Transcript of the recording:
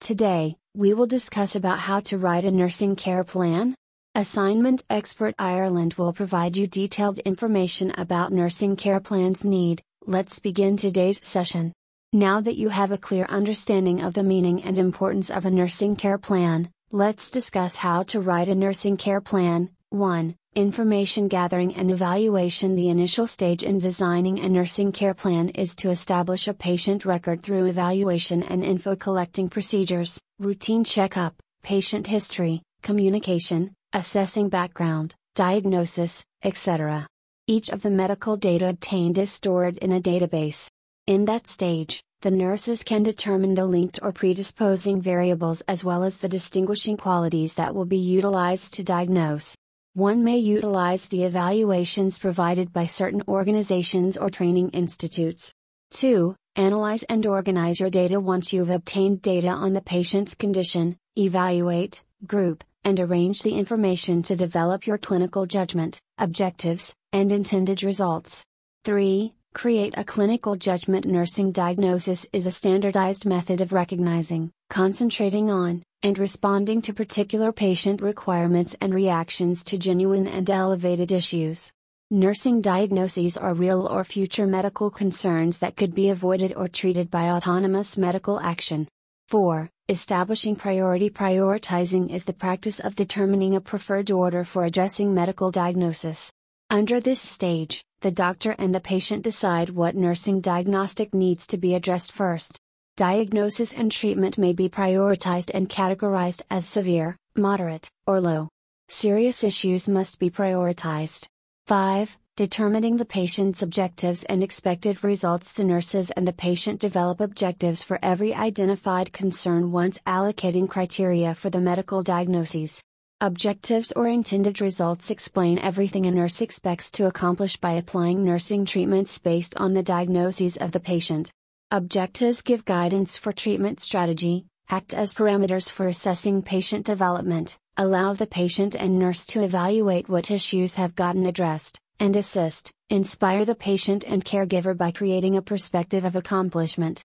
Today, we will discuss about how to write a nursing care plan. Assignment Expert Ireland will provide you detailed information about nursing care plans need. Let's begin today's session. Now that you have a clear understanding of the meaning and importance of a nursing care plan, let's discuss how to write a nursing care plan. 1. Information gathering and evaluation The initial stage in designing a nursing care plan is to establish a patient record through evaluation and info collecting procedures, routine checkup, patient history, communication, assessing background, diagnosis, etc. Each of the medical data obtained is stored in a database. In that stage, the nurses can determine the linked or predisposing variables as well as the distinguishing qualities that will be utilized to diagnose. One may utilize the evaluations provided by certain organizations or training institutes. 2. Analyze and organize your data once you've obtained data on the patient's condition, evaluate, group, and arrange the information to develop your clinical judgment, objectives, and intended results. 3. Create a clinical judgment. Nursing diagnosis is a standardized method of recognizing, concentrating on, and responding to particular patient requirements and reactions to genuine and elevated issues. Nursing diagnoses are real or future medical concerns that could be avoided or treated by autonomous medical action. 4. Establishing priority Prioritizing is the practice of determining a preferred order for addressing medical diagnosis. Under this stage, the doctor and the patient decide what nursing diagnostic needs to be addressed first. Diagnosis and treatment may be prioritized and categorized as severe, moderate, or low. Serious issues must be prioritized. 5. Determining the patient's objectives and expected results. The nurses and the patient develop objectives for every identified concern once allocating criteria for the medical diagnoses. Objectives or intended results explain everything a nurse expects to accomplish by applying nursing treatments based on the diagnoses of the patient. Objectives give guidance for treatment strategy, act as parameters for assessing patient development, allow the patient and nurse to evaluate what issues have gotten addressed, and assist, inspire the patient and caregiver by creating a perspective of accomplishment.